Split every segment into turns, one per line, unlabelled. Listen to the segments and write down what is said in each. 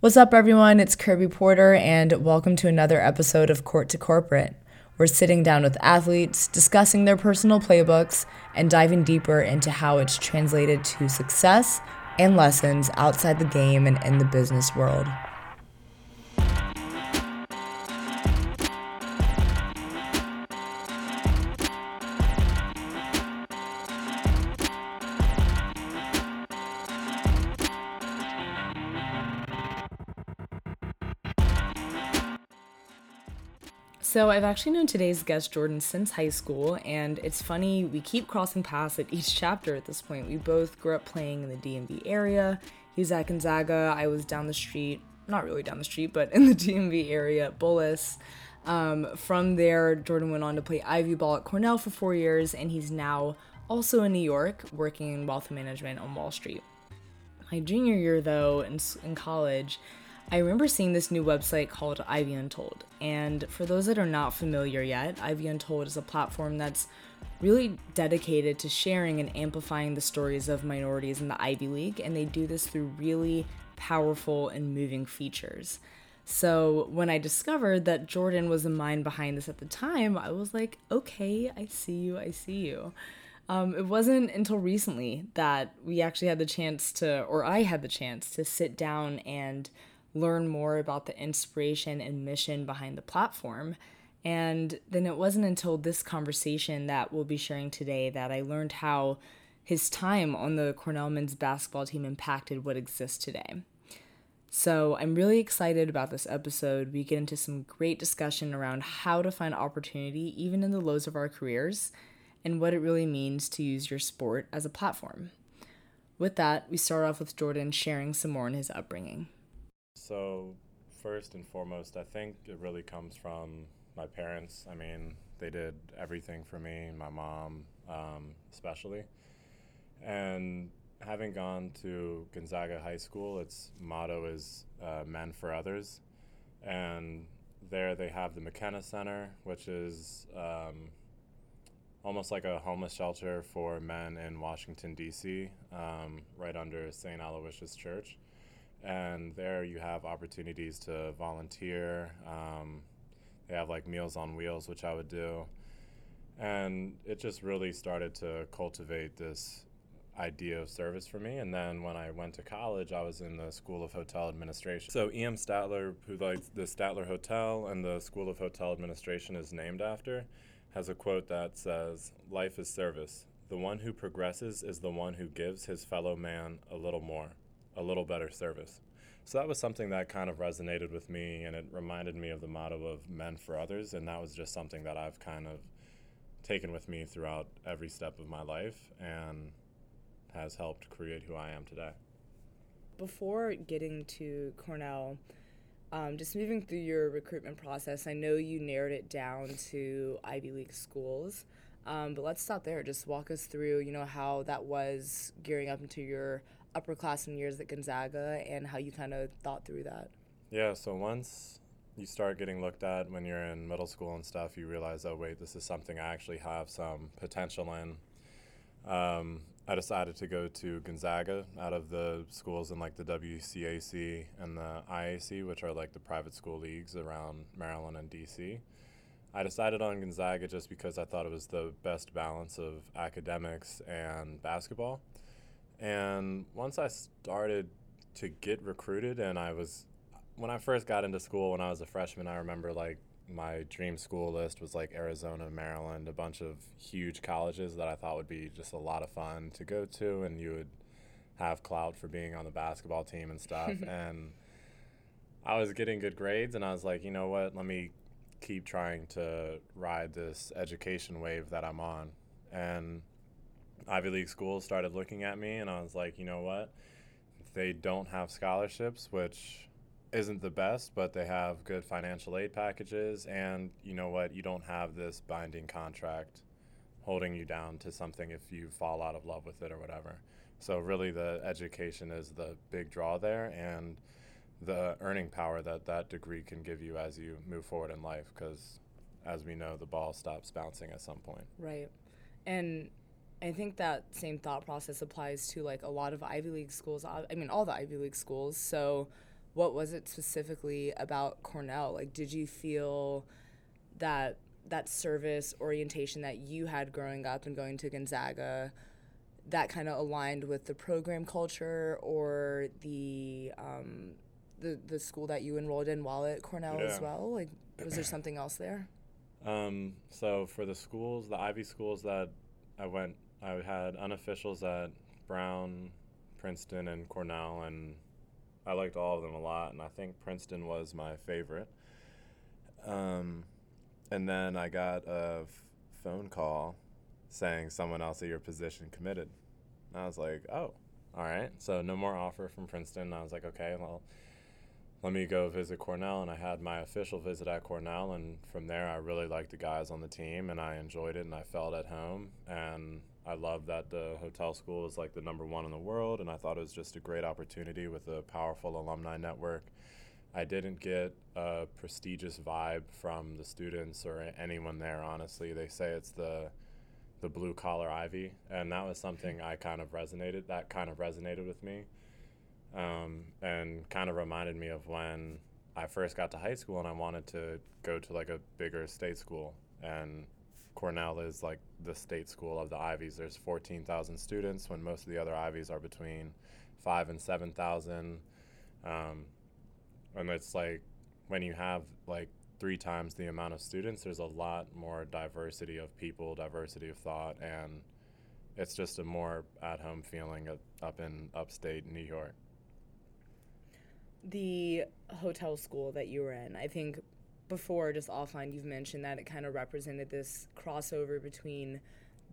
What's up, everyone? It's Kirby Porter, and welcome to another episode of Court to Corporate. We're sitting down with athletes, discussing their personal playbooks, and diving deeper into how it's translated to success and lessons outside the game and in the business world. So, I've actually known today's guest, Jordan, since high school, and it's funny, we keep crossing paths at each chapter at this point. We both grew up playing in the DMV area. He's at Gonzaga, I was down the street, not really down the street, but in the DMV area at Bullis. Um, from there, Jordan went on to play Ivy ball at Cornell for four years, and he's now also in New York working in wealth management on Wall Street. My junior year, though, in, in college, I remember seeing this new website called Ivy Untold. And for those that are not familiar yet, Ivy Untold is a platform that's really dedicated to sharing and amplifying the stories of minorities in the Ivy League. And they do this through really powerful and moving features. So when I discovered that Jordan was the mind behind this at the time, I was like, okay, I see you, I see you. Um, it wasn't until recently that we actually had the chance to, or I had the chance to sit down and learn more about the inspiration and mission behind the platform. And then it wasn't until this conversation that we'll be sharing today that I learned how his time on the Cornell men's basketball team impacted what exists today. So I'm really excited about this episode. We get into some great discussion around how to find opportunity even in the lows of our careers and what it really means to use your sport as a platform. With that, we start off with Jordan sharing some more on his upbringing.
So, first and foremost, I think it really comes from my parents. I mean, they did everything for me, my mom um, especially. And having gone to Gonzaga High School, its motto is uh, Men for Others. And there they have the McKenna Center, which is um, almost like a homeless shelter for men in Washington, D.C., um, right under St. Aloysius Church and there you have opportunities to volunteer. Um, they have like Meals on Wheels, which I would do. And it just really started to cultivate this idea of service for me. And then when I went to college, I was in the School of Hotel Administration. So E.M. Statler, who like the Statler Hotel and the School of Hotel Administration is named after, has a quote that says, Life is service. The one who progresses is the one who gives his fellow man a little more a little better service. So that was something that kind of resonated with me, and it reminded me of the motto of men for others, and that was just something that I've kind of taken with me throughout every step of my life and has helped create who I am today.
Before getting to Cornell, um, just moving through your recruitment process, I know you narrowed it down to Ivy League schools, um, but let's stop there. Just walk us through, you know, how that was gearing up into your upperclassmen years at Gonzaga and how you kind of thought through that.
Yeah, so once you start getting looked at when you're in middle school and stuff, you realize, oh, wait, this is something I actually have some potential in. Um, I decided to go to Gonzaga out of the schools in like the WCAC and the IAC, which are like the private school leagues around Maryland and DC. I decided on Gonzaga just because I thought it was the best balance of academics and basketball. And once I started to get recruited, and I was, when I first got into school when I was a freshman, I remember like my dream school list was like Arizona, Maryland, a bunch of huge colleges that I thought would be just a lot of fun to go to, and you would have clout for being on the basketball team and stuff. and I was getting good grades, and I was like, you know what, let me keep trying to ride this education wave that I'm on. And Ivy League schools started looking at me, and I was like, you know what? They don't have scholarships, which isn't the best, but they have good financial aid packages. And you know what? You don't have this binding contract holding you down to something if you fall out of love with it or whatever. So, really, the education is the big draw there, and the earning power that that degree can give you as you move forward in life. Because, as we know, the ball stops bouncing at some point.
Right. And I think that same thought process applies to like a lot of Ivy League schools. I mean, all the Ivy League schools. So what was it specifically about Cornell? Like, did you feel that that service orientation that you had growing up and going to Gonzaga? that kind of aligned with the program culture or the um, the the school that you enrolled in while at Cornell yeah. as well? Like, was there something else there?
Um, so for the schools, the Ivy schools that I went, I had unofficials at Brown, Princeton, and Cornell, and I liked all of them a lot. And I think Princeton was my favorite. Um, and then I got a f- phone call saying someone else at your position committed. And I was like, oh, all right. So no more offer from Princeton. I was like, okay, well, let me go visit Cornell. And I had my official visit at Cornell. And from there, I really liked the guys on the team and I enjoyed it and I felt at home. And I loved that the hotel school was like the number one in the world. And I thought it was just a great opportunity with a powerful alumni network. I didn't get a prestigious vibe from the students or anyone there, honestly. They say it's the the blue collar ivy, and that was something I kind of resonated. That kind of resonated with me, um, and kind of reminded me of when I first got to high school and I wanted to go to like a bigger state school, and Cornell is like the state school of the Ivies. There's 14,000 students when most of the other Ivies are between five and 7,000, um, and it's like when you have like three times the amount of students, there's a lot more diversity of people, diversity of thought, and it's just a more at home feeling up in upstate New York.
The hotel school that you were in, I think before, just offline, you've mentioned that it kind of represented this crossover between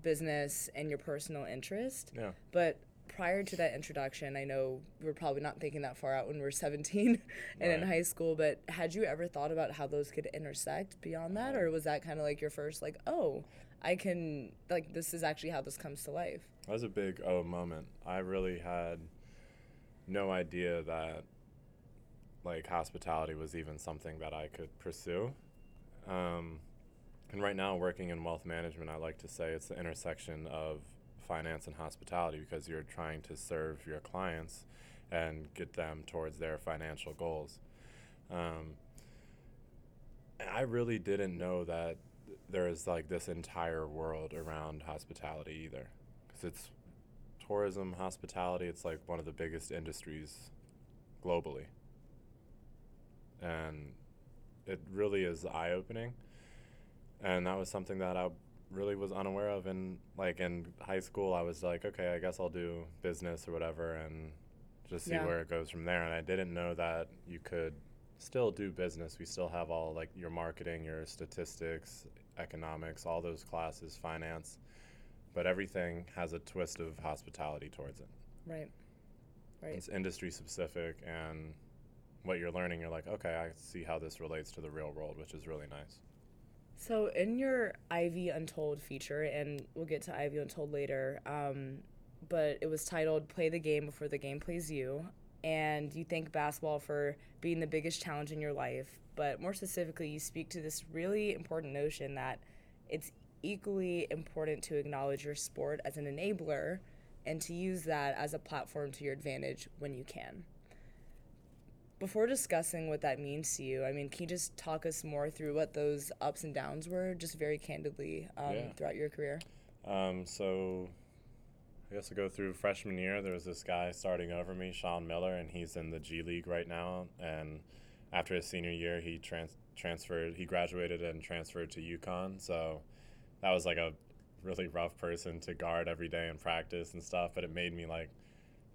business and your personal interest.
Yeah.
But prior to that introduction, I know we are probably not thinking that far out when we are 17 and right. in high school, but had you ever thought about how those could intersect beyond that? Uh-huh. Or was that kind of like your first, like, oh, I can, like, this is actually how this comes to life?
That was a big oh moment. I really had no idea that, like, hospitality was even something that I could pursue. Um, and right now, working in wealth management, I like to say it's the intersection of finance and hospitality because you're trying to serve your clients and get them towards their financial goals. Um, I really didn't know that there is like this entire world around hospitality either, because it's tourism, hospitality. It's like one of the biggest industries globally, and it really is eye opening. And that was something that I really was unaware of in like in high school. I was like okay i guess i'll do business or whatever and just see yeah. where it goes from there. And i didn't know that you could still do business. We still have all like your marketing your statistics economics all those classes finance but everything has a twist of hospitality towards it.
Right. Right.
It's industry specific and what you're learning you're like okay i see how this relates to the real world which is really nice
so in your Ivy Untold feature, and we'll get to Ivy Untold later, um, but it was titled "Play the Game Before the Game Plays You," and you thank basketball for being the biggest challenge in your life. But more specifically, you speak to this really important notion that it's equally important to acknowledge your sport as an enabler and to use that as a platform to your advantage when you can before discussing what that means to you, I mean, can you just talk us more through what those ups and downs were, just very candidly, um, yeah. throughout your career?
Um, so, I guess I go through freshman year. There was this guy starting over me, Shonn Miller, and he's in the G League right now. And after his senior year, he trans- transferred. He graduated and transferred to UConn. So, that was like a really rough person to guard every day in practice and stuff. But it made me like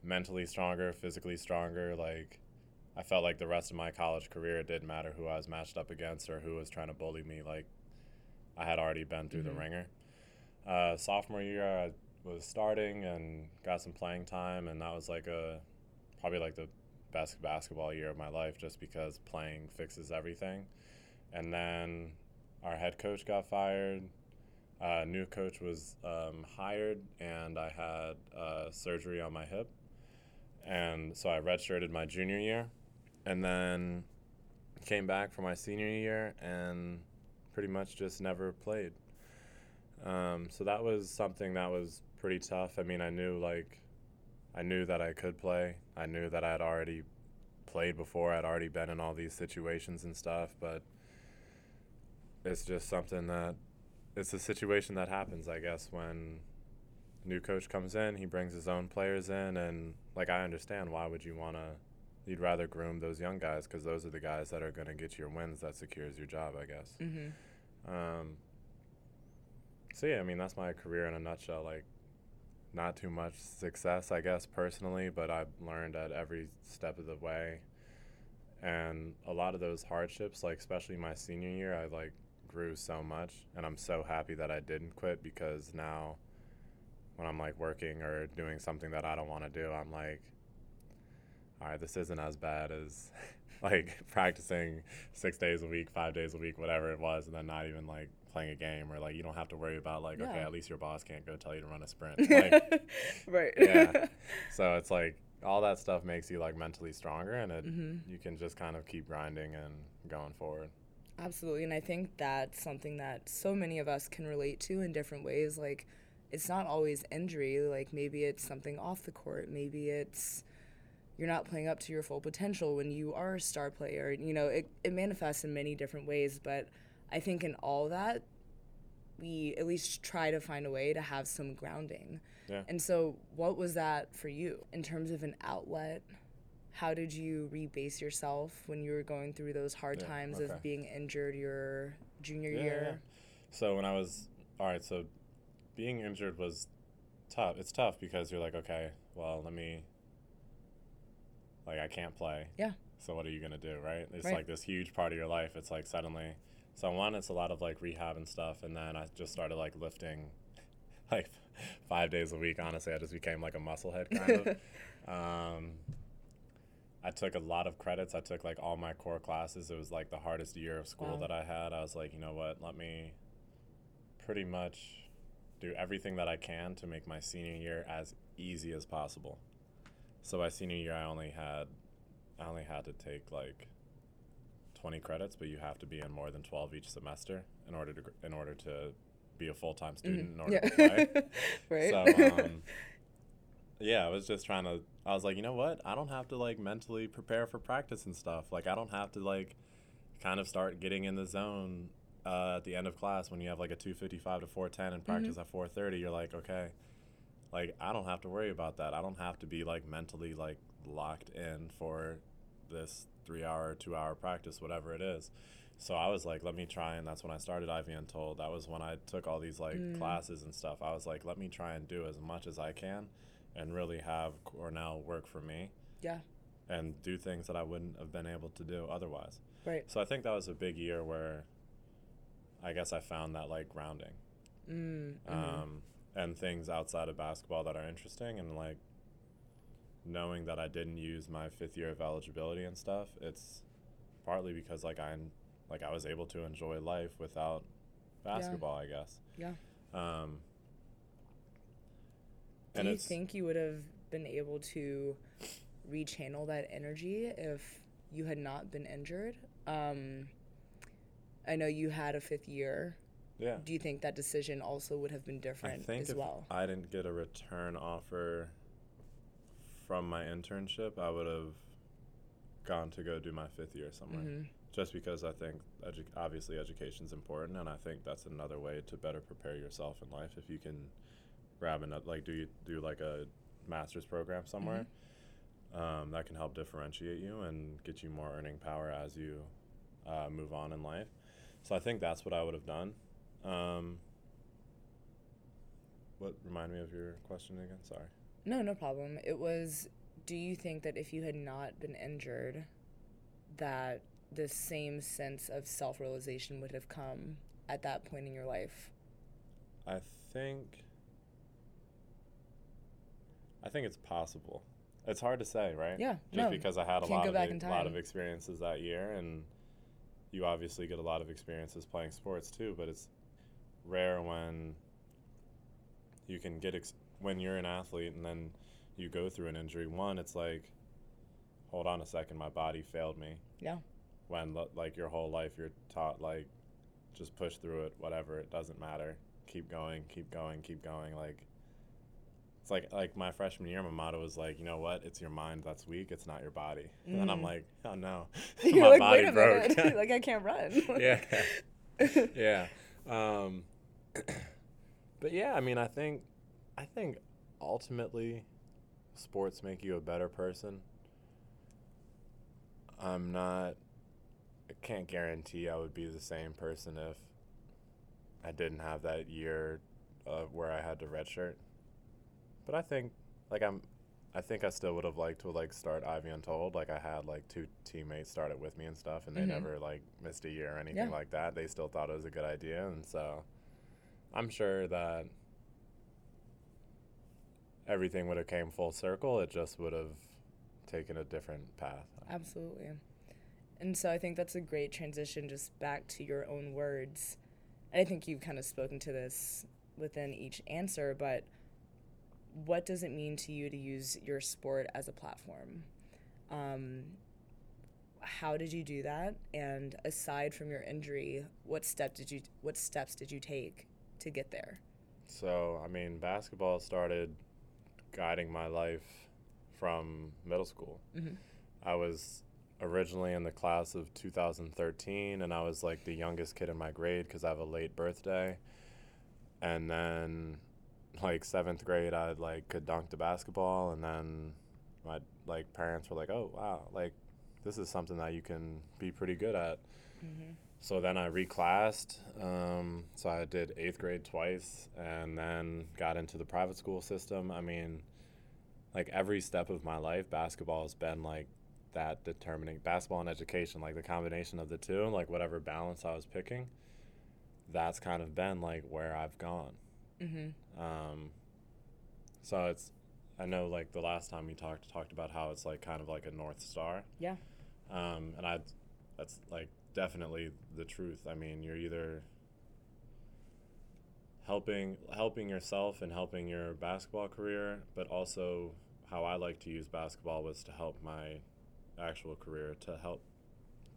mentally stronger, physically stronger, like I felt like the rest of my college career, it didn't matter who I was matched up against or who was trying to bully me. Like, I had already been through mm-hmm. the ringer. Uh, sophomore year, I was starting and got some playing time, and that was like a probably like the best basketball year of my life just because playing fixes everything. And then our head coach got fired. A uh, new coach was um, hired, and I had uh, surgery on my hip. And so I redshirted my junior year and then came back for my senior year and pretty much just never played. Um, so that was something that was pretty tough. I mean, I knew like I knew that I could play. I knew that I had already played before. I'd already been in all these situations and stuff, but it's just something that it's a situation that happens, I guess, when new coach comes in, he brings his own players in, and like I understand why would you want to. You'd rather groom those young guys because those are the guys that are going to get your wins. That secures your job, I guess.
Mm-hmm.
Um, so yeah, I mean that's my career in a nutshell. Like, not too much success, I guess personally, but I've learned at every step of the way, and a lot of those hardships, like especially my senior year, I like grew so much, and I'm so happy that I didn't quit because now, when I'm like working or doing something that I don't want to do, I'm like, all right, this isn't as bad as like practicing six days a week, five days a week, whatever it was, and then not even like playing a game or like you don't have to worry about like okay, at least your boss can't go tell you to run a sprint. Like,
right.
yeah. so it's like all that stuff makes you like mentally stronger, and it
hmm
you can just kind of keep grinding and going forward.
Absolutely. And I think that's something that so many of us can relate to in different ways. Like, it's not always injury. Like, maybe it's something off the court. Maybe it's you're not playing up to your full potential when you are a star player. You know, it, it manifests in many different ways. But I think in all that, we at least try to find a way to have some grounding.
Yeah.
And so, what was that for you in terms of an outlet? How did you rebase yourself when you were going through those hard
Yeah,
times
okay.
of being injured your junior
Yeah,
year?
yeah. So when I was all right, so being injured was tough. It's tough because you're like, okay, well, let me like I can't play.
Yeah.
So what are you gonna do, right? It's
Right.
like this huge part of your life. It's like suddenly. So one, it's a lot of like rehab and stuff, and then I just started like lifting, like five days a week. Honestly, I just became like a musclehead kind of. Um, I took a lot of credits. I took like all my core classes. It was like the hardest year of school
Wow.
that I had. I was like, you know what? Let me pretty much do everything that I can to make my senior year as easy as possible. So by senior year, I only had I only had to take like 20 credits, but you have to be in more than 12 each semester in order to in order to be a full-time student in order to play.
right.
So um, yeah, I was just trying to. I was like, you know what? I don't have to like mentally prepare for practice and stuff. Like I don't have to like kind of start getting in the zone uh, at the end of class when you have like a two fifty five to four ten and practice at four thirty. You're like, okay, like I don't have to worry about that. I don't have to be like mentally like locked in for this three hour, two hour practice, whatever it is. So I was like, let me try, and that's when I started Ivy Untold. That was when I took all these like
Mm.
classes and stuff. I was like, let me try and do as much as I can, and really have Cornell work for me,
yeah.
and do things that I wouldn't have been able to do otherwise.
Right.
So I think that was a big year where, I guess I found that like grounding,
Mm, mhm.
um, and things outside of basketball that are interesting, and like knowing that I didn't use my fifth year of eligibility and stuff. It's partly because like I like I was able to enjoy life without basketball, I guess.
Yeah.
Um,
Do you think you would have been able to rechannel that energy if you had not been injured? Um, I know you had a fifth year.
Yeah.
Do you think that decision also would have been
I
different
think
as
if
well?
I didn't get a return offer from my internship, I would have gone to go do my fifth year somewhere.
hmm
Just because I think edu- obviously is important, and I think that's another way to better prepare yourself in life. If you can grab another, like do you do like a master's program somewhere, um, that can help differentiate you and get you more earning power as you uh, move on in life. So I think that's what I would have done. Um, what remind me of your question again? Sorry.
No, no problem. It was do you think that if you had not been injured that the same sense of self-realization would have come at that point in your life?
I think I think it's possible. It's hard to say, right?
Yeah,
Just
no,
because I had a lot of e- lot of experiences that year and you obviously get a lot of experiences playing sports too, but it's rare when you can get ex- when you're an athlete and then you go through an injury. One, it's like hold on a second, my body failed me.
Yeah.
When li- like your whole life you're taught like just push through it, whatever, it doesn't matter. Keep going, keep going, keep going like it's like like my freshman year, my motto was like, you know what? It's your mind that's weak. It's not your body. And then I'm
Mm.
like, oh no,
You're
my
like,
body broke.
like I can't run.
yeah, yeah. Um, but yeah, I mean, I think, I think ultimately, sports make you a better person. I'm not. I can't guarantee I would be the same person if I didn't have that year uh, where I had to redshirt. But I think, like I'm, I think I still would have liked to like start Ivy Untold. Like I had like two teammates start it with me and stuff, and they
Mhm.
never like missed a year or anything
Yeah.
like that. They still thought it was a good idea, and so I'm sure that everything would have came full circle. It just would have taken a different path.
Absolutely. And so I think that's a great transition just back to your own words. And I think you've kind of spoken to this within each answer, but what does it mean to you to use your sport as a platform? Um, how did you do that? And aside from your injury, what step did you what steps did you take to get there?
So, I mean, basketball started guiding my life from middle school.
Mhm.
I was originally in the class of 2013, and I was like the youngest kid in my grade because I have a late birthday. And then, like seventh grade, I like could dunk the basketball, and then my like parents were like, "Oh wow, like this is something that you can be pretty good at."
Mm-hmm.
So then I reclassed. Um, so I did eighth grade twice and then got into the private school system. I mean, like every step of my life, basketball has been like that determining basketball and education, like the combination of the two, like whatever balance I was picking, that's kind of been like where I've gone.
Mm-hmm.
Um, so it's, I know like the last time we talked, talked about how it's like kind of like a North Star.
Yeah.
Um, and I, that's like definitely the truth. I mean, you're either helping helping yourself and helping your basketball career, but also how I like to use basketball was to help my actual career to help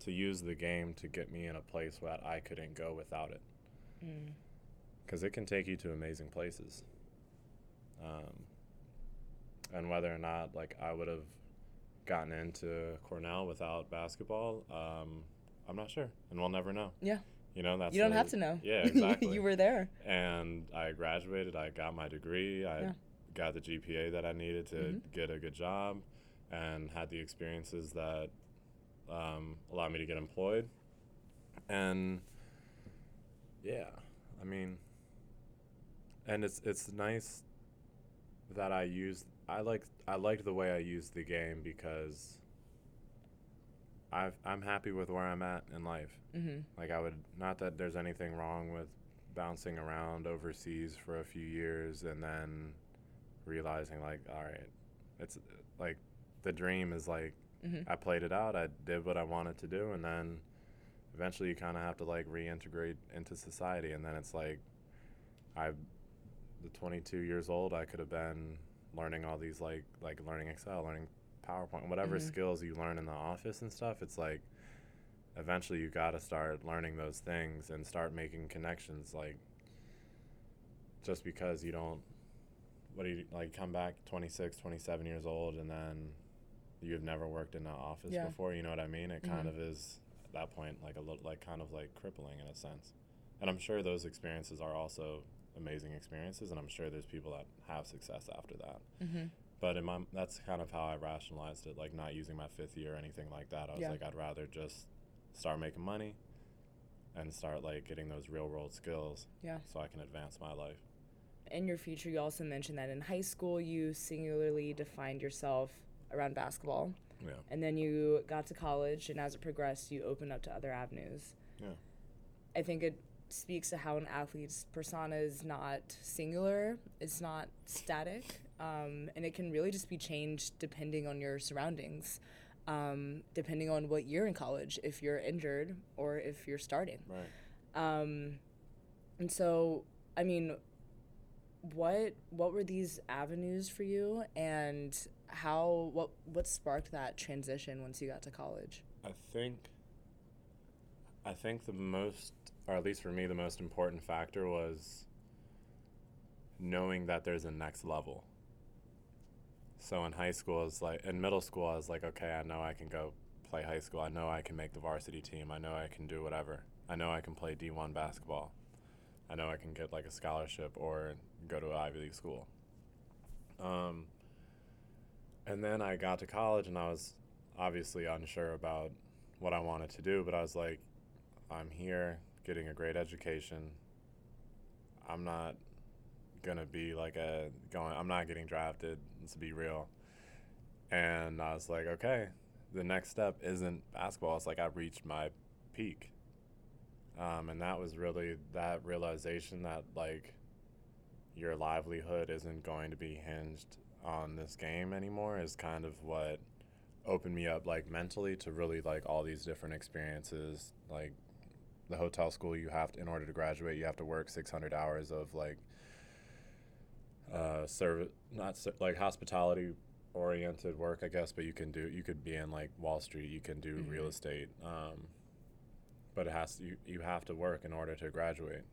to use the game to get me in a place where I couldn't go without it
Mm.
because it can take you to amazing places. Um, and whether or not like I would have gotten into Cornell without basketball, um, I'm not sure, and we'll never know.
Yeah.
You know, that's
you don't have to know.
Yeah, exactly.
you were there.
and I graduated. I got my degree. I
Yeah.
got the GPA that I needed to
Mhm.
get a good job, and had the experiences that um, allowed me to get employed. And yeah, I mean, and it's it's nice that I used I like I liked the way I used the game because I've, I'm happy with where I'm at in life.
Mm-hmm.
Like I would not that there's anything wrong with bouncing around overseas for a few years and then realizing like all right, it's like the dream is like
Mm-hmm.
I played it out, I did what I wanted to do and then eventually you kind of have to like reintegrate into society and then it's like I the 22 years old I could have been learning all these like like learning Excel, learning PowerPoint, whatever
Mhm.
skills you learn in the office and stuff. It's like eventually you got to start learning those things and start making connections like just because you don't what do you like come back 26 27 years old and then you've never worked in an office
Yeah.
before you know what i mean it kind
Mhm.
of is at that point like a little like kind of like crippling in a sense and i'm sure those experiences are also amazing experiences and i'm sure there's people that have success after that
Mm-hmm.
But in my that's kind of how I rationalized it, like not using my fifth year or anything like that. I was
Yeah.
like, I'd rather just start making money and start like getting those real world skills
Yeah.
so I can advance my life.
In your future, you also mentioned that in high school you singularly defined yourself around basketball,
Yeah.
and then you got to college, and as it progressed, you opened up to other avenues.
Yeah.
I think it speaks to how an athlete's persona is not singular, it's not static, um, and it can really just be changed depending on your surroundings, um, depending on what year in college, if you're injured or if you're starting.
Right.
Um, and so, I mean, what what were these avenues for you, and how what what sparked that transition once you got to college?
I think I think the most or at least for me the most important factor was knowing that there's a next level. So in high school, it's like in middle school, I was like, okay, I know I can go play high school. I know I can make the varsity team. I know I can do whatever. I know I can play D1 basketball. I know I can get like a scholarship or go to an Ivy League school. Um, and then I got to college and I was obviously unsure about what I wanted to do, but I was like, I'm here getting a great education. I'm not gonna be like a going. I'm not getting drafted. To be real, and I was like, okay, the next step isn't basketball. It's like I've reached my peak, um, and that was really that realization that like your livelihood isn't going to be hinged on this game anymore is kind of what opened me up like mentally to really like all these different experiences like the hotel school you have to in order to graduate you have to work 600 hours of like uh service not ser- like hospitality oriented work i guess but you can do you could be in like wall street you can do
Mhm.
real estate um but it has to, you, you have to work in order to graduate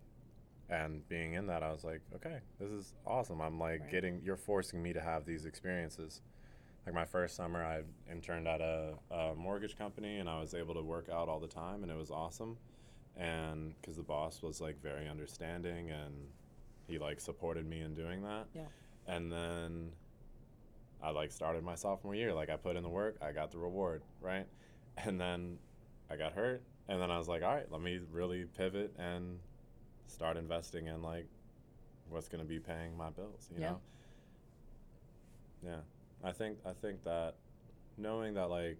and being in that i was like okay this is awesome i'm like
Right.
getting you're forcing me to have these experiences like my first summer i interned at a, a mortgage company and i was able to work out all the time and it was awesome and because the boss was like very understanding and he like supported me in doing that.
Yeah.
and then i like started my sophomore year. Like i put in the work i got the reward right? And then i got hurt. And then i was like all right let me really pivot and start investing in like what's going to be paying my bills you
Yeah.
know? Yeah. I think i think that knowing that like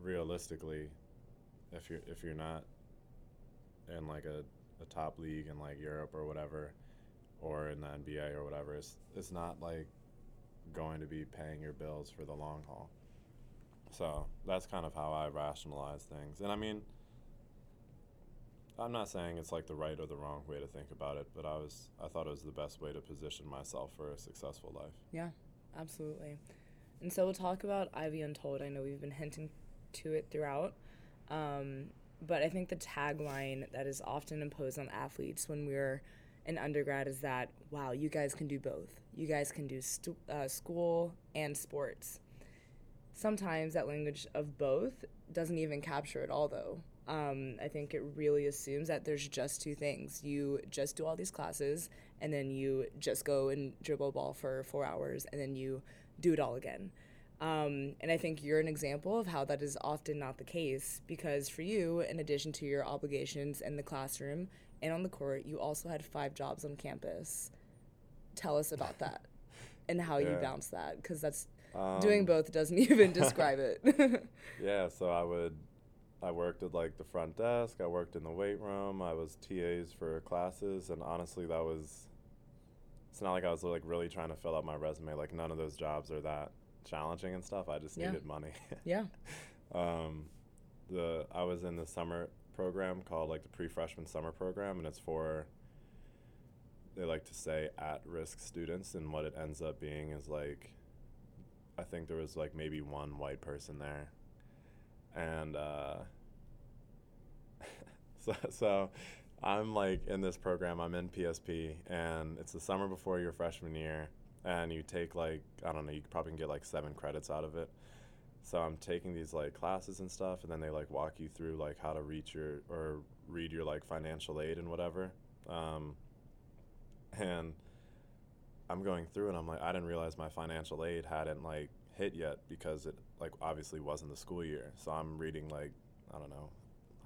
realistically if you're if you're not in like a, a top league in like Europe or whatever or in the NBA or whatever it's it's not like going to be paying your bills for the long haul. So that's kind of how I rationalize things. And I mean I'm not saying it's like the right or the wrong way to think about it, but I was I thought it was the best way to position myself for a successful life.
Yeah, absolutely. And so we'll talk about Ivy Untold. I know we've been hinting to it throughout. Um, but I think the tagline that is often imposed on athletes when we're in undergrad is that, wow, you guys can do both. You guys can do stu- uh, school and sports. Sometimes that language of both doesn't even capture it all, though. Um, I think it really assumes that there's just two things. You just do all these classes, and then you just go and dribble ball for four hours, and then you do it all again. Um, and I think you're an example of how that is often not the case because for you, in addition to your obligations in the classroom and on the court, you also had five jobs on campus. Tell us about that and how you
Yeah.
balance that because that's
Um,
doing both doesn't even describe it.
Yeah, so I would I worked at like the front desk, I worked in the weight room, I was TAs for classes and honestly that was it's not like I was like really trying to fill out my resume. Like none of those jobs are that challenging and stuff. I just
Yeah.
needed money.
yeah.
um, the I was in the summer program called like the pre-freshman summer program, and it's for they like to say at-risk students, and what it ends up being is like I think there was like maybe one white person there, and uh, so so I'm like in this program. I'm in PSP, and it's the summer before your freshman year, and you take like I don't know. You probably can get like seven credits out of it. So I'm taking these like classes and stuff, and then they like walk you through like how to reach your or read your like financial aid and whatever. Um, and I'm going through, and I'm like, I didn't realize my financial aid hadn't like hit yet because it like obviously wasn't the school year. So I'm reading like I don't know,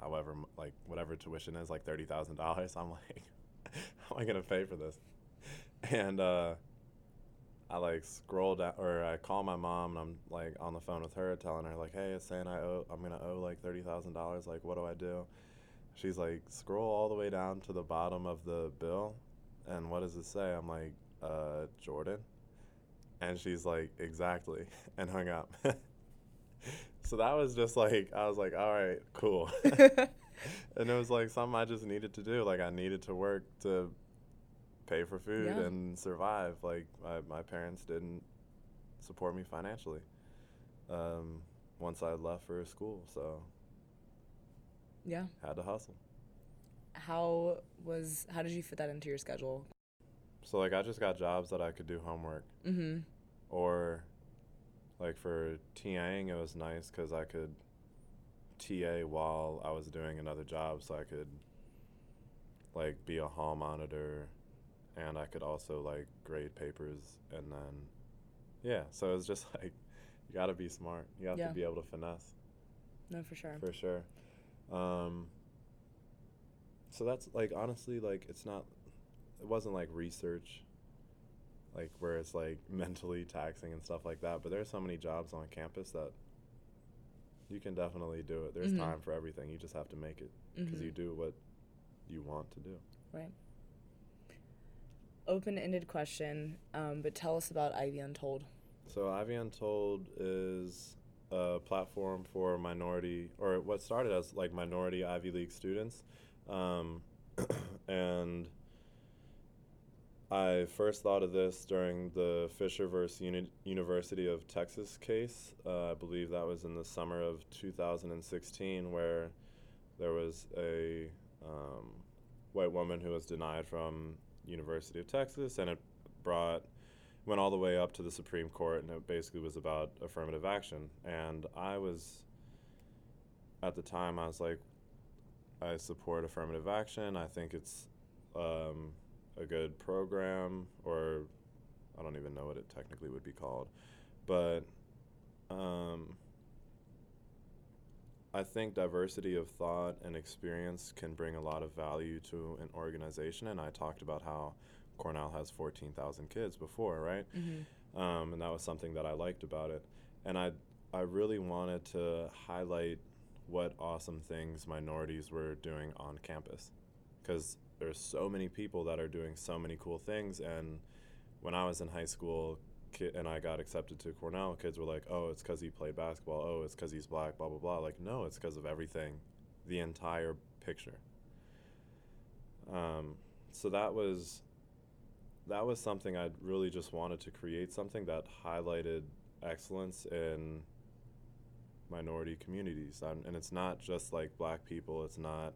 however like whatever tuition is like thirty thousand dollars. I'm like, how am I gonna pay for this? And uh, I like scroll down or I call my mom and I'm like on the phone with her telling her like, hey, it's saying I owe I'm gonna owe like thirty thousand dollars. Like, what do I do? She's like, scroll all the way down to the bottom of the bill, and what does it say? I'm like, uh, Jordan, and she's like, exactly, and hung up. so that was just like I was like, all right, cool. and it was like something I just needed to do. Like I needed to work to pay for food
Yeah.
and survive. Like my, my parents didn't support me financially um, once I left for school, so
yeah.
had to hustle.
How was how did you fit that into your schedule?
so like I just got jobs that I could do homework,
Mm-hmm.
or like for TAing, it was nice because I could TA while I was doing another job, so I could like be a hall monitor, and I could also like grade papers, and then yeah, so it's just like you got to be smart. You have
Yeah.
to be able to finesse
No, for sure.
for sure. Um, so that's like honestly like it's not it wasn't like research like where it's like mentally taxing and stuff like that but there's so many jobs on campus that you can definitely do it there's
Mhm.
time for everything you just have to make it because
Mhm.
you do what you want to do
Right. Open-ended question, um, but tell us about Ivy Untold.
So Ivy Untold is a platform for minority, or what started as like minority Ivy League students, um, and I first thought of this during the Fisher versus Uni- University of Texas case. Uh, I believe that was in the summer of 2016, where there was a um, white woman who was denied from University of Texas, and it brought went all the way up to the Supreme Court, and it basically was about affirmative action. And I was, at the time, I was like, I support affirmative action. I think it's um, a good program, or I don't even know what it technically would be called, but um, I think diversity of thought and experience can bring a lot of value to an organization. And I talked about how Cornell has 14,000 kids before, right?
Mm-hmm.
um, and that was something that I liked about it. And I I really wanted to highlight what awesome things minorities were doing on campus, because there's so many people that are doing so many cool things. And when I was in high school, ki- and I got accepted to Cornell, kids were like, "Oh, it's because he played basketball. Oh, it's because he's black. Blah blah blah." Like, no, it's because of everything, the entire picture. Um, so that was that was something I really just wanted to create something that highlighted excellence in minority communities. Um, and it's not just like black people, it's not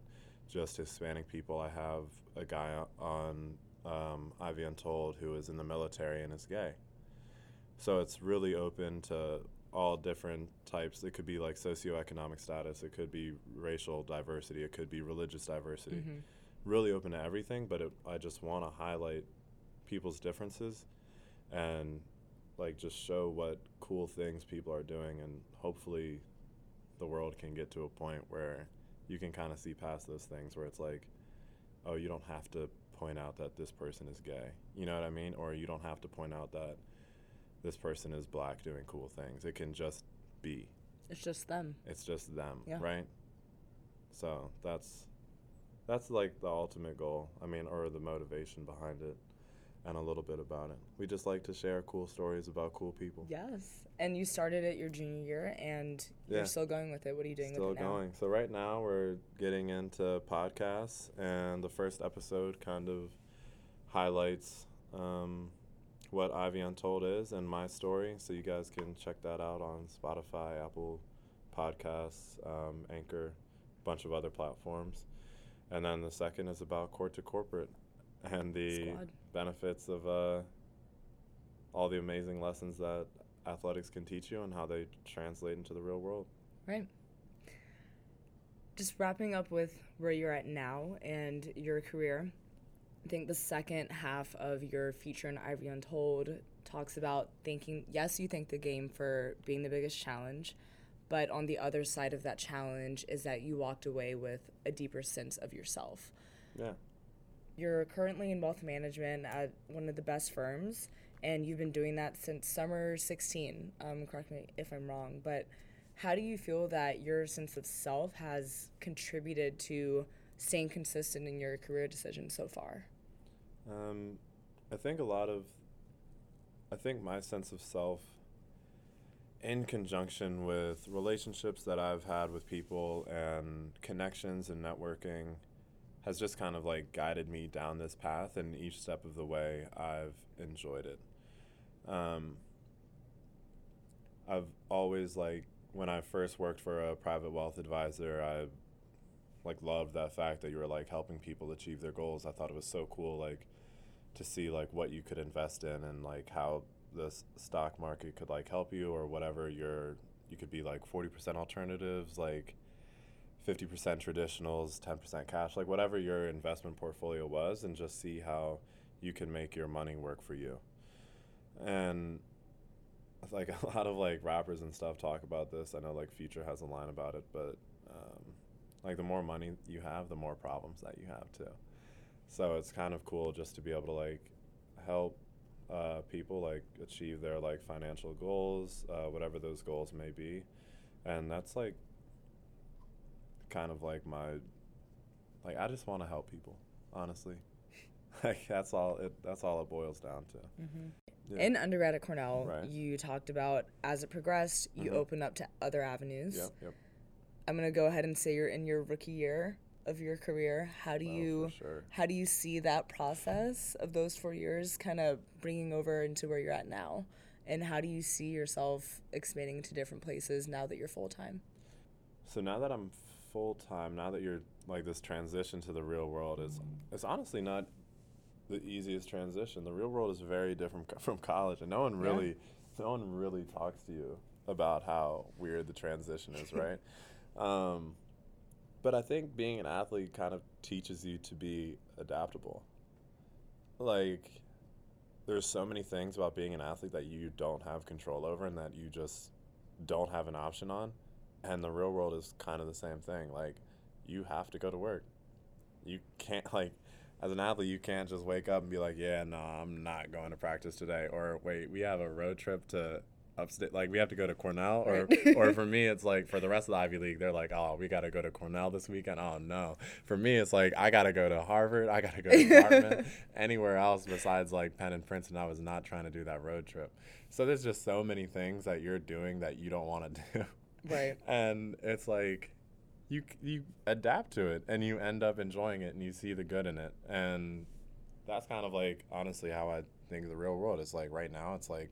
just Hispanic people. I have a guy on um, Ivy Untold who is in the military and is gay. So it's really open to all different types. It could be like socioeconomic status, it could be racial diversity, it could be religious diversity.
Mm-hmm.
Really open to everything, but it, I just want to highlight people's differences and like just show what cool things people are doing and hopefully the world can get to a point where you can kind of see past those things where it's like oh you don't have to point out that this person is gay you know what i mean or you don't have to point out that this person is black doing cool things it can just be
It's just them.
it's just them
Yeah.
right so that's that's like the ultimate goal i mean or the motivation behind it and a little bit about it we just like to share cool stories about cool people
Yes. And you started it your junior year, and
Yeah.
you're still going with it. What are you doing
Still
with it now?
going. So right now we're getting into podcasts, and the first episode kind of highlights um, what Ivy Untold is and my story. So you guys can check that out on Spotify, Apple Podcasts, um, Anchor, a bunch of other platforms. And then the second is about court to corporate and the
Squad.
benefits of uh, all the amazing lessons that athletics can teach you and how they translate into the real world.
Right. Just wrapping up with where you're at now and your career. I think the second half of your feature in Ivy Untold talks about thanking, yes, you thank the game for being the biggest challenge, but on the other side of that challenge is that you walked away with a deeper sense of yourself.
Yeah.
You're currently in wealth management at one of the best firms, and you've been doing that since summer 16. Um, correct me if I'm wrong, but how do you feel that your sense of self has contributed to staying consistent in your career decisions so far?
Um, I think a lot of, I think my sense of self, in conjunction with relationships that I've had with people and connections and networking, has just kind of like guided me down this path. And each step of the way, I've enjoyed it. Um, I've always like when I first worked for a private wealth advisor, I like loved that fact that you were like helping people achieve their goals. I thought it was so cool. Like to see like what you could invest in and like how the stock market could like help you or whatever your you could be like 40% alternatives like 50% traditionals 10% cash like whatever your investment portfolio was and just see how you can make your money work for you and like a lot of like rappers and stuff talk about this i know like future has a line about it but um, like the more money you have the more problems that you have too so it's kind of cool just to be able to like help uh, people like achieve their like financial goals uh, whatever those goals may be and that's like kind of like my like i just want to help people honestly like that's all it that's all it boils down to Yeah.
In undergrad at Cornell,
Right.
you talked about as it progressed, you
Mhm.
opened up to other avenues.
yep yep
I'm gonna go ahead and say you're in your rookie year of your career. How do
Oh,
you
sure
how do you see that process of those four years kind of bringing over into where you're at now? And how do you see yourself expanding to different places now that you're full time?
So now that I'm full time, now that you're like this transition to the real world is it's honestly not the easiest transition. The real world is very different co- from college, and no one
Yeah.
really, no one really talks to you about how weird the transition is, right? Um, but I think being an athlete kind of teaches you to be adaptable. Like, there's so many things about being an athlete that you don't have control over, and that you just don't have an option on and the real world is kind of the same thing like you have to go to work you can't like as an athlete you can't just wake up and be like yeah no i'm not going to practice today or wait we have a road trip to upstate like we have to go to cornell or
Right.
or for me it's like for the rest of the ivy league they're like oh we got to go to cornell this weekend. Oh no. For me it's like i got to go to harvard i got to go to Dartmouth anywhere else besides like penn and princeton i was not trying to do that road trip. So there's just so many things that you're doing that you don't want to do.
Right.
and it's like you you adapt to it and you end up enjoying it and you see the good in it. And that's kind of like honestly how I think of the real world is like right now it's like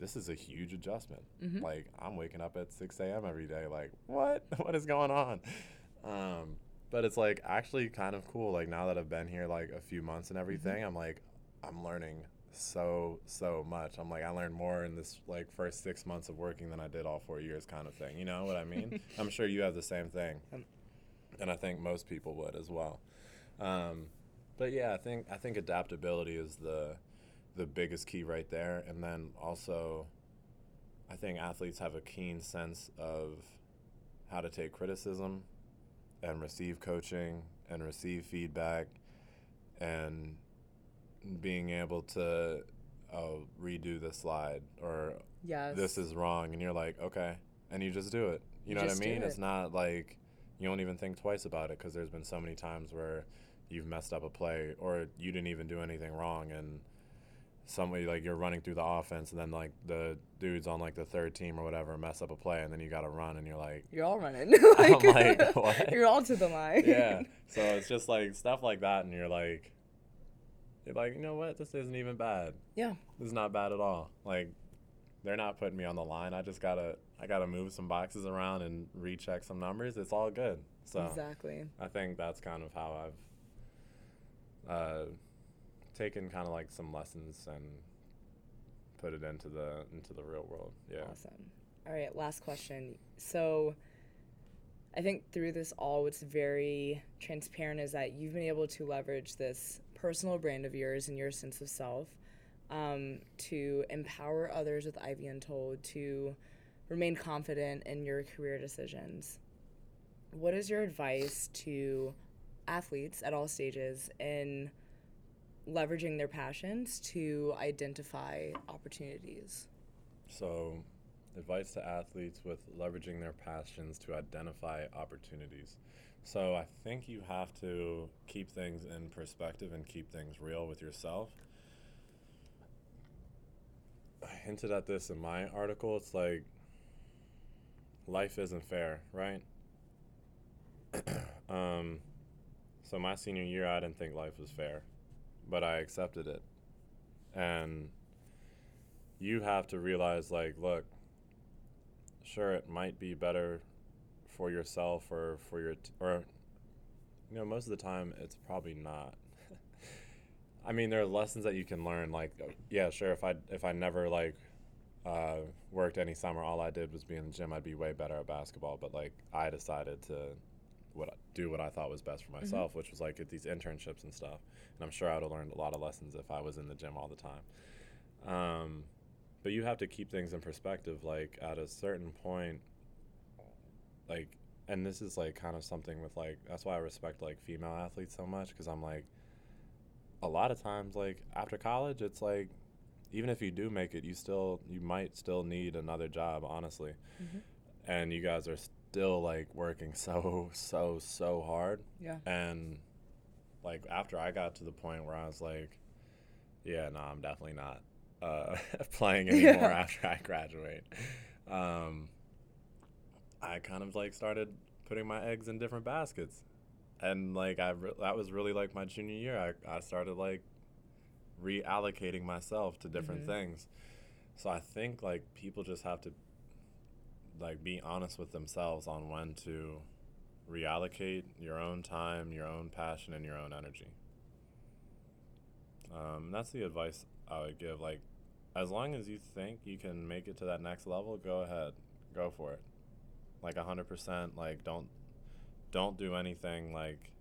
this is a huge adjustment.
Mhm.
like I'm waking up at 6 a.m. every day like what? What is going on? Um but it's like actually kind of cool like now that I've been here like a few months and everything I'm like I'm learning so so much. I'm like I learned more in this like first six months of working than I did all four years kind of thing you know what I mean? I'm sure you have the same thing.
Um,
and I think most people would as well. Um, but yeah I think I think adaptability is the the biggest key right there. And then also I think athletes have a keen sense of how to take criticism and receive coaching and receive feedback and being able to oh, redo the slide or
Yes.
this is wrong. And you're like okay. And you just do it. You
You
know what i mean? It's
it.
not like you don't even think twice about it because there's been so many times where you've messed up a play or you didn't even do anything wrong. And somebody like you're running through the offense and then like the dudes on like the third team or whatever mess up a play and then you got to run and you're like
You're all running.
Like, what?
You're all to the line.
yeah so it's just like stuff like that and you're like you're like you know what this isn't even bad
Yeah.
this is not bad at all. Like they're not putting me on the line. I just gotta I gotta move some boxes around and recheck some numbers. It's all good. So
Exactly.
I think that's kind of how I've uh, taken kind of like some lessons and put it into the into the real world. Yeah.
Awesome. All right, last question. So, I think through this all, what's very transparent is that you've been able to leverage this personal brand of yours and your sense of self um, to empower others with Ivy Untold to remain confident in your career decisions. What is your advice to athletes at all stages in leveraging their passions to identify opportunities?
So, advice to athletes with leveraging their passions to identify opportunities. So, I think you have to keep things in perspective and keep things real with yourself. I hinted at this in my article. It's like life isn't fair, right? um, so, my senior year, I didn't think life was fair, but I accepted it. And you have to realize like look sure it might be better for yourself or for your t- or you know most of the time it's probably not I mean, there are lessons that you can learn. Like, uh, yeah, sure. If I if I never like uh, worked any summer, all I did was be in the gym. I'd be way better at basketball. But like, I decided to what do what I thought was best for
Mm-hmm.
myself, which was like get these internships and stuff. And I'm sure I would have learned a lot of lessons if I was in the gym all the time. Um, but you have to keep things in perspective. Like at a certain point, like, and this is like kind of something with like that's why I respect like female athletes so much because I'm like, a lot of times like after college, it's like even if you do make it, you still you might still need another job, honestly. And you guys are still like working so so so hard
Yeah.
and like after I got to the point where I was like, yeah, no, I'm definitely not uh, playing anymore
Yeah.
after I graduate. Um, I kind of like started putting my eggs in different baskets, and like I re- that was really like my junior year. I I started like reallocating myself to different
Mhm.
things. So I think like people just have to like be honest with themselves on when to reallocate your own time, your own passion, and your own energy. Um, that's the advice I would give. Like, as long as you think you can make it to that next level, go ahead, go for it. Like hundred percent. Like, don't don't do anything like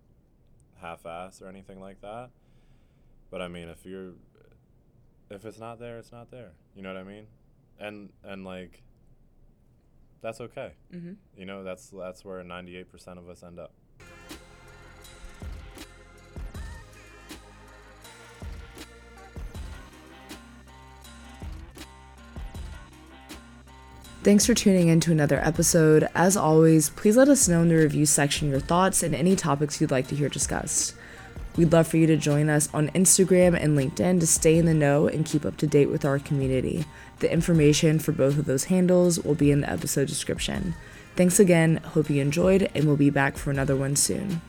half-ass or anything like that. But I mean, if you're if it's not there, it's not there. You know what I mean? And and like that's okay.
Mm-hmm.
You know, that's that's where 98% of us end up.
Thanks for tuning in to another episode. As always, please let us know in the review section your thoughts and any topics you'd like to hear discussed. We'd love for you to join us on Instagram and LinkedIn to stay in the know and keep up to date with our community. The information for both of those handles will be in the episode description. Thanks again, hope you enjoyed, and we'll be back for another one soon.